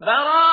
برأ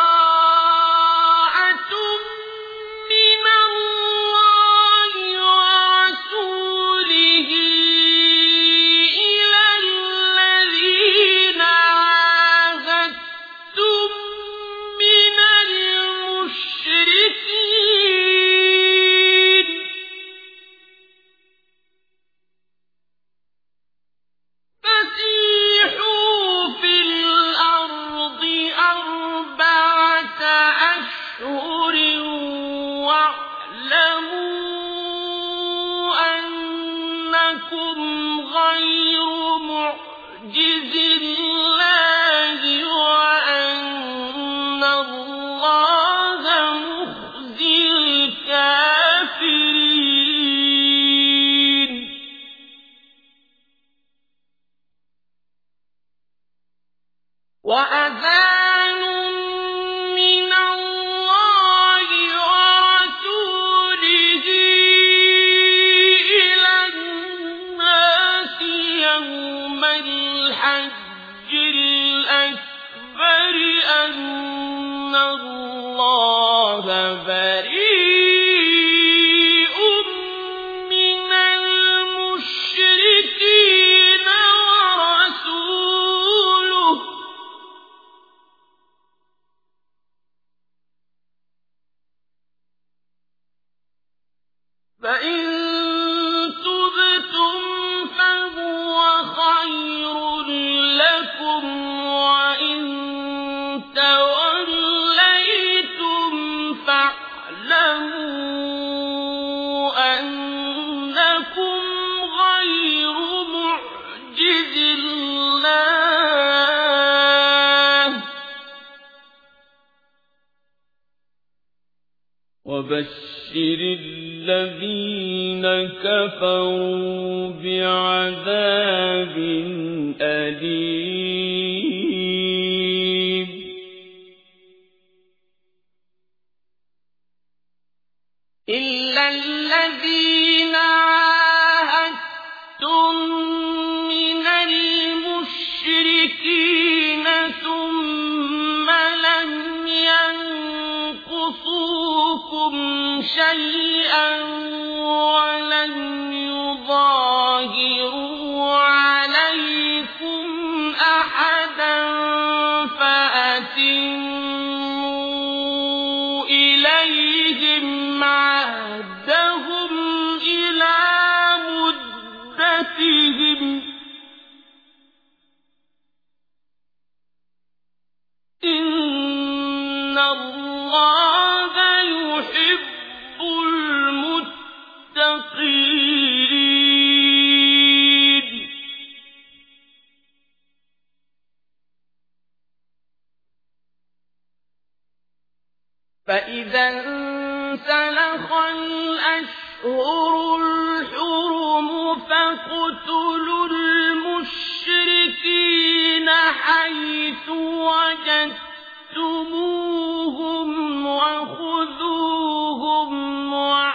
ما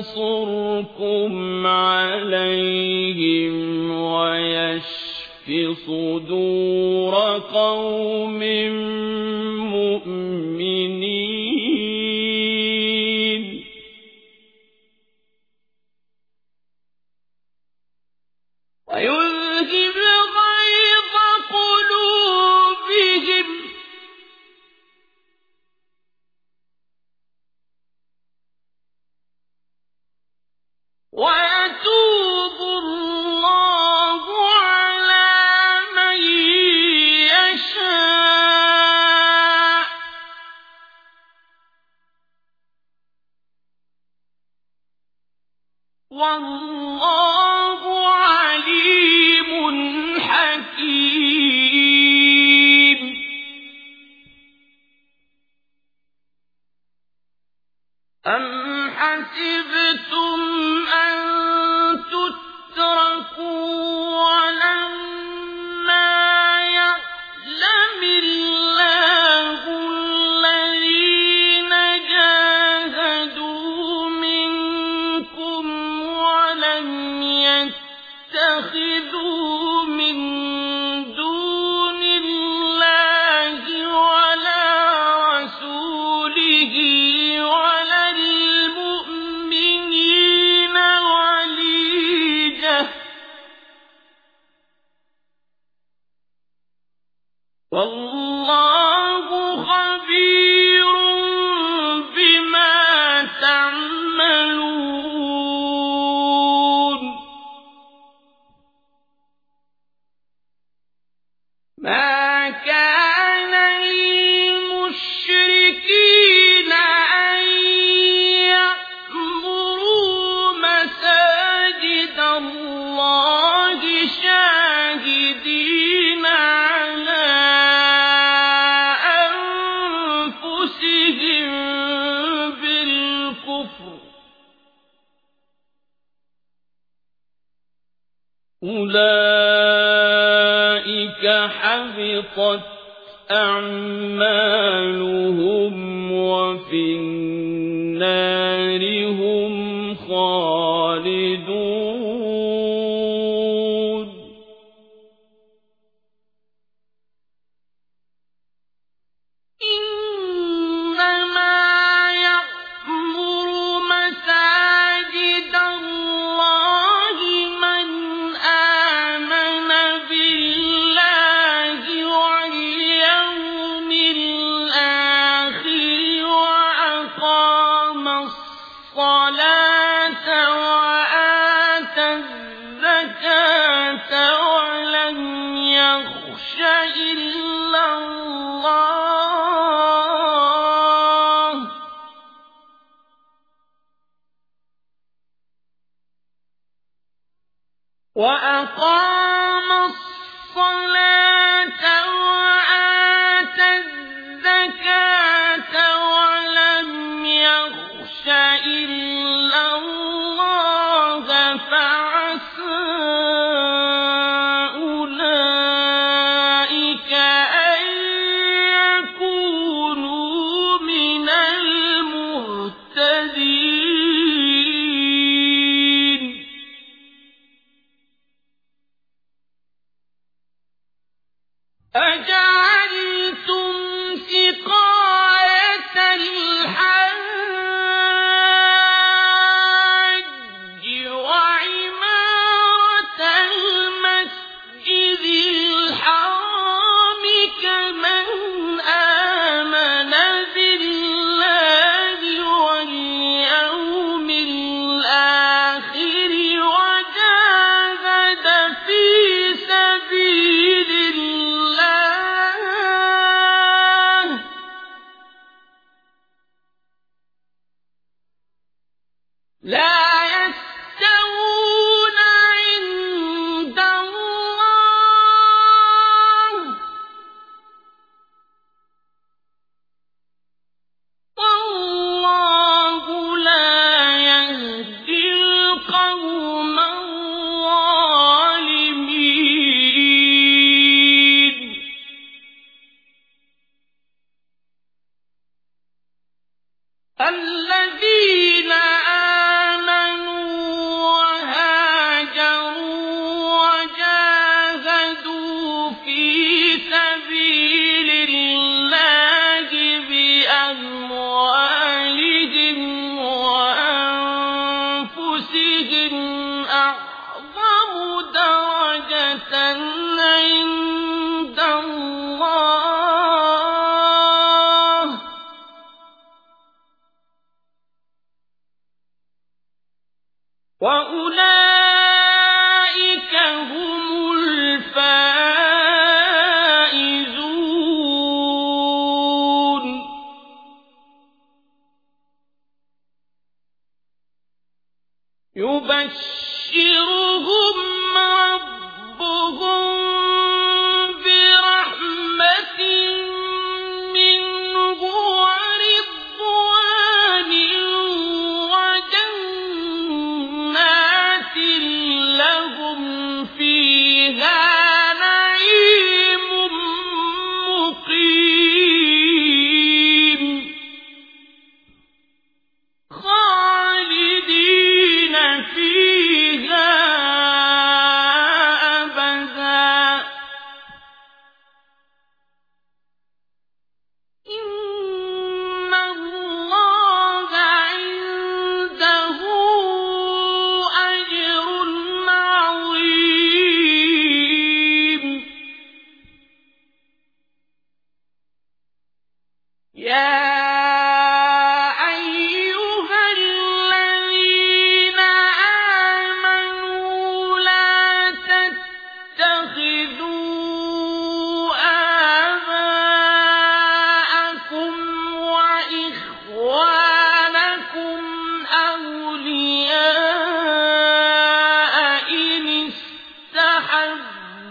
وينصركم عليهم ويشف صدور قوم فعسى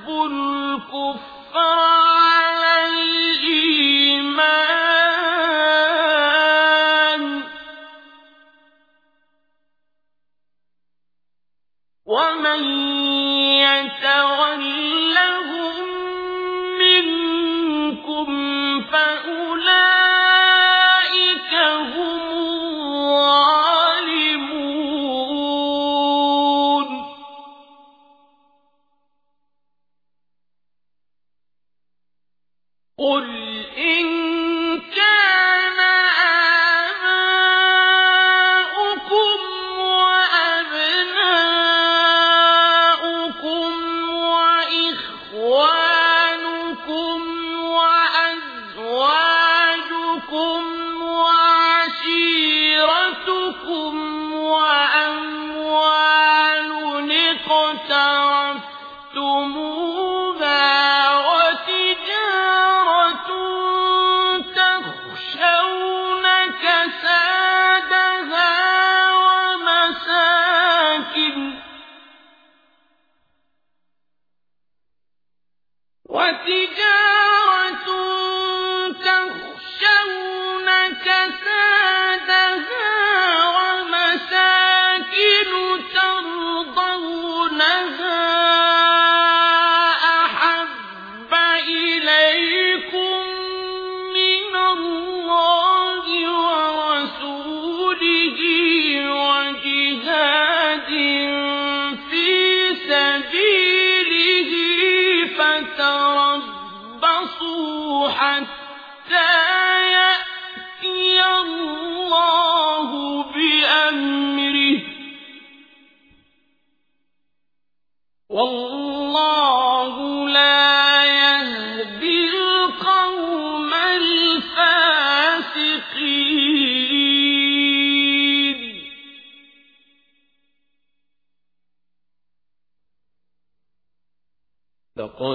الكفر على الإيمان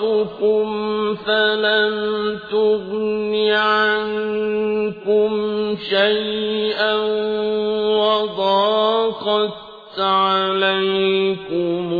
كثرتكم فلم تغن عنكم شيئا وضاقت عليكم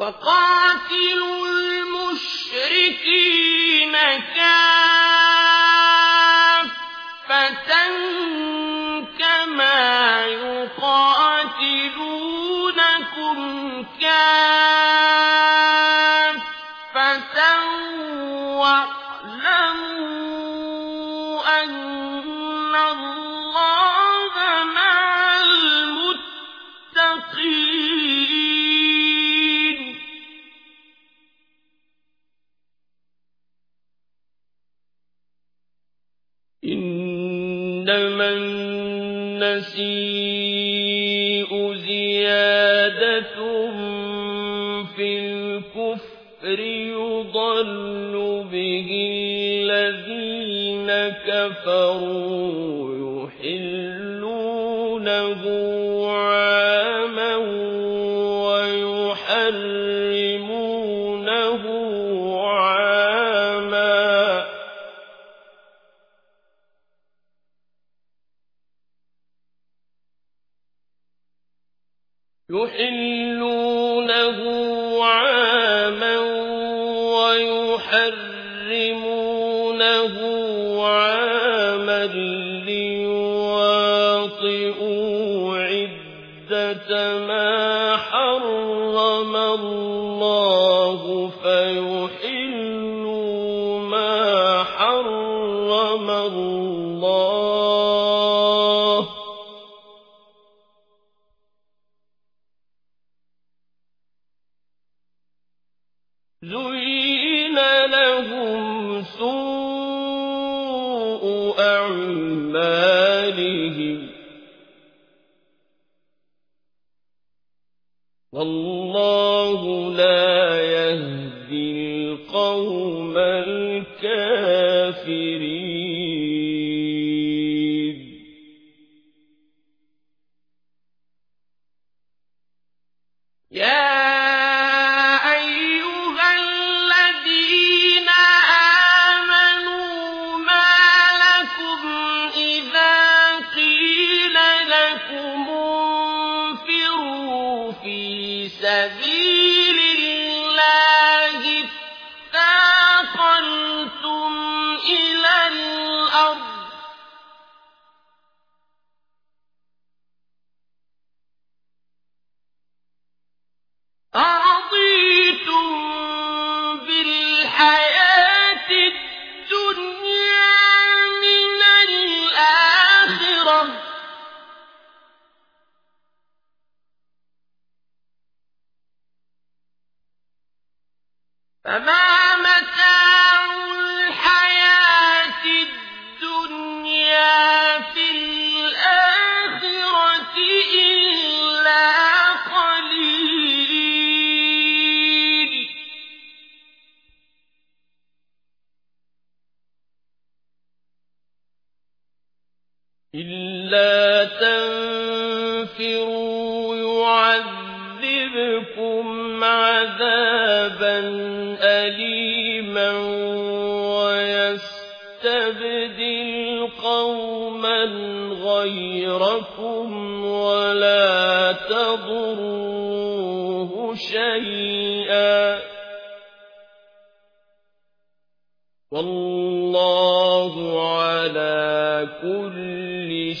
وقاتلوا شيء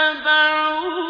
اتبعوا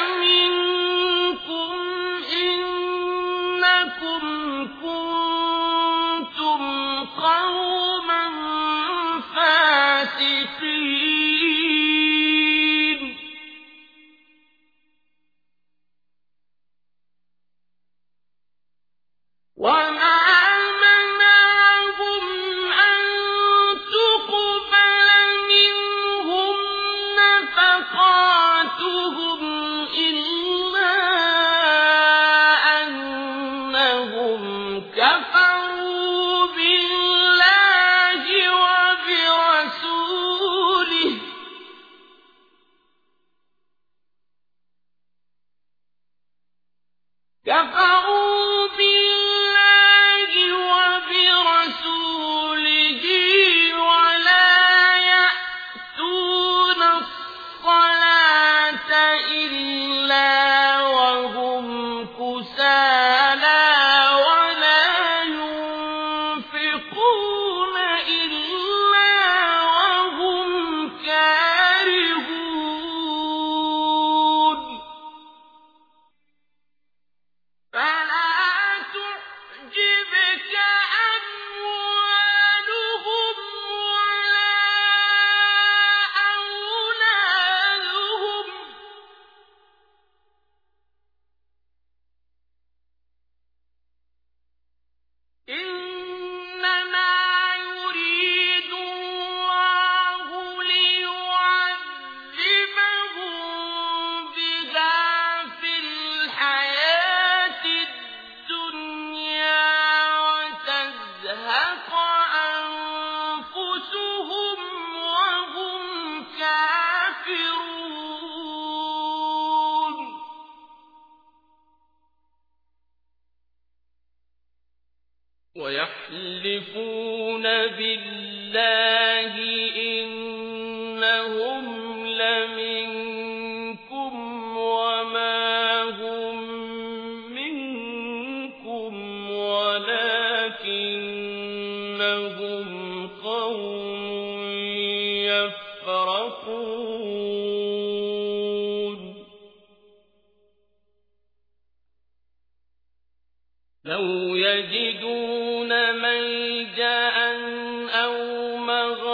مغارات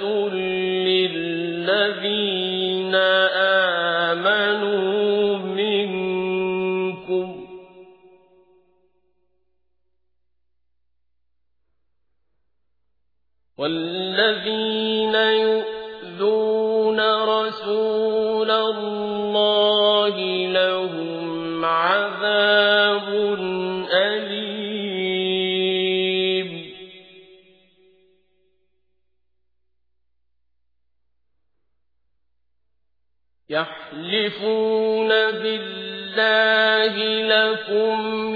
الرَّسُولُ لكم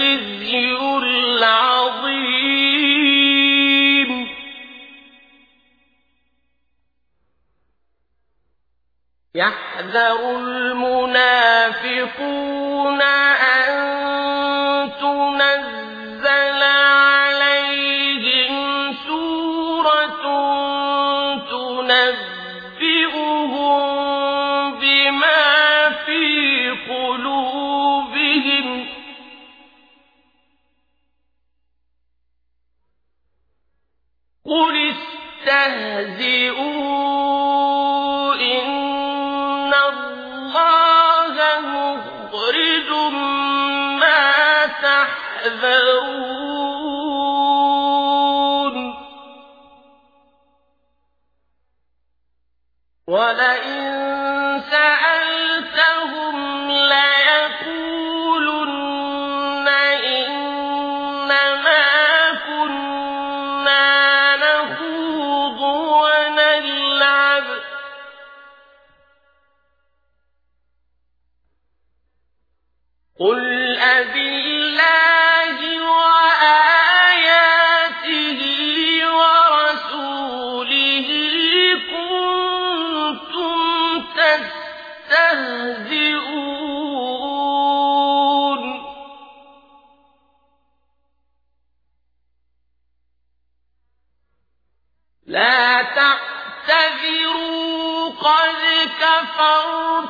الخزي العظيم. يحذر المنافقون أن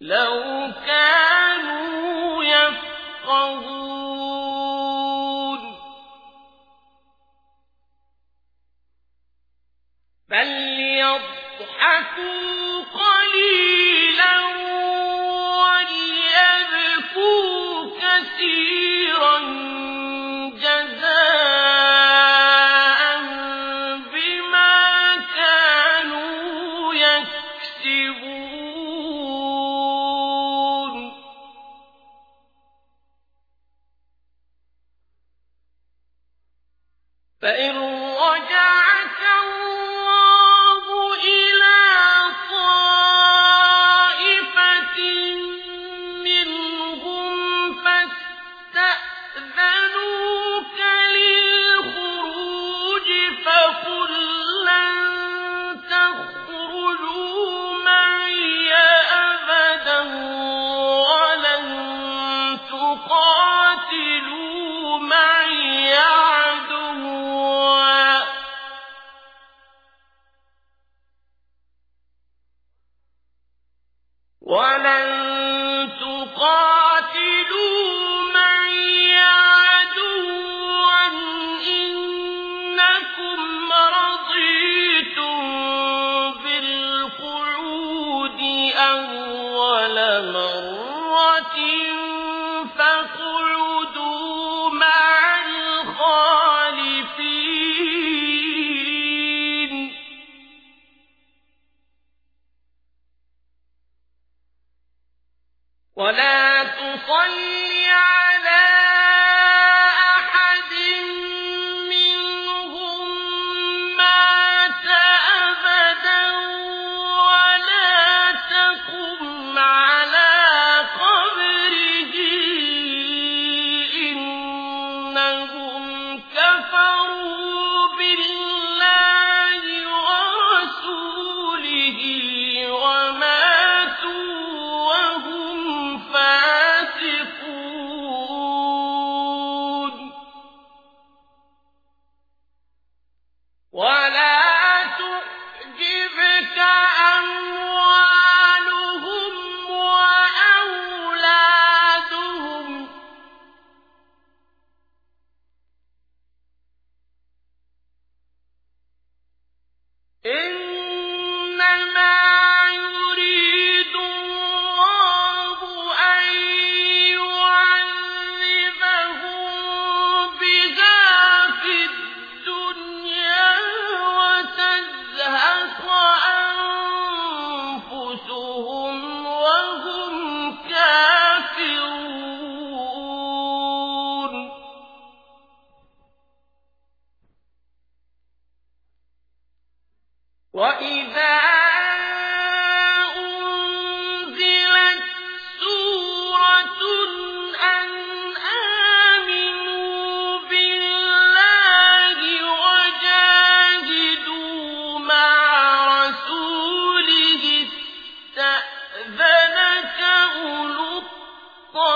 لو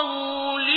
الطول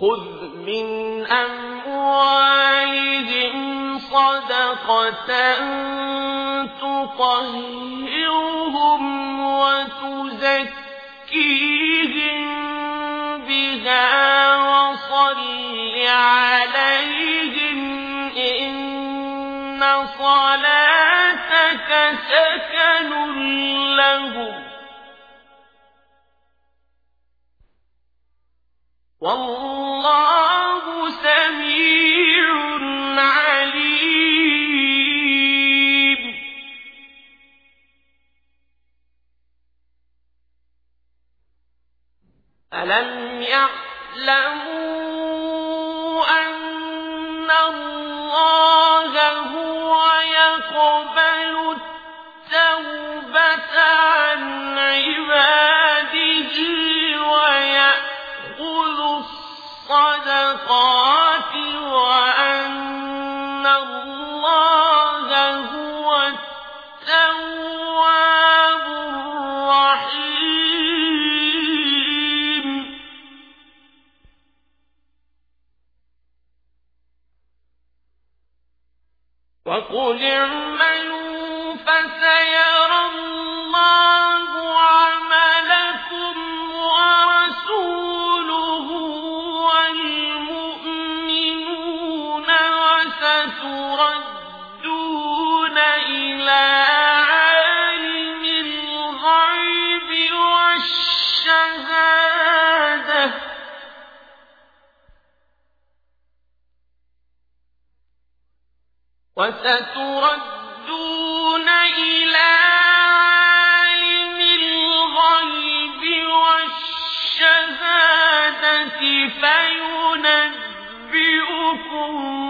خذ من أموالهم صدقة تطهرهم وتزكيهم بها وصل عليهم إن صلاتك سكن لهم والله سميع عليم. ألم يعلموا أن الله هو يقبل التوبة؟ وَمِن وستردون إلى عالم الغيب والشهادة فينبئكم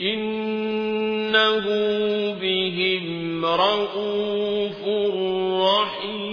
إنه بهم رؤوف رحيم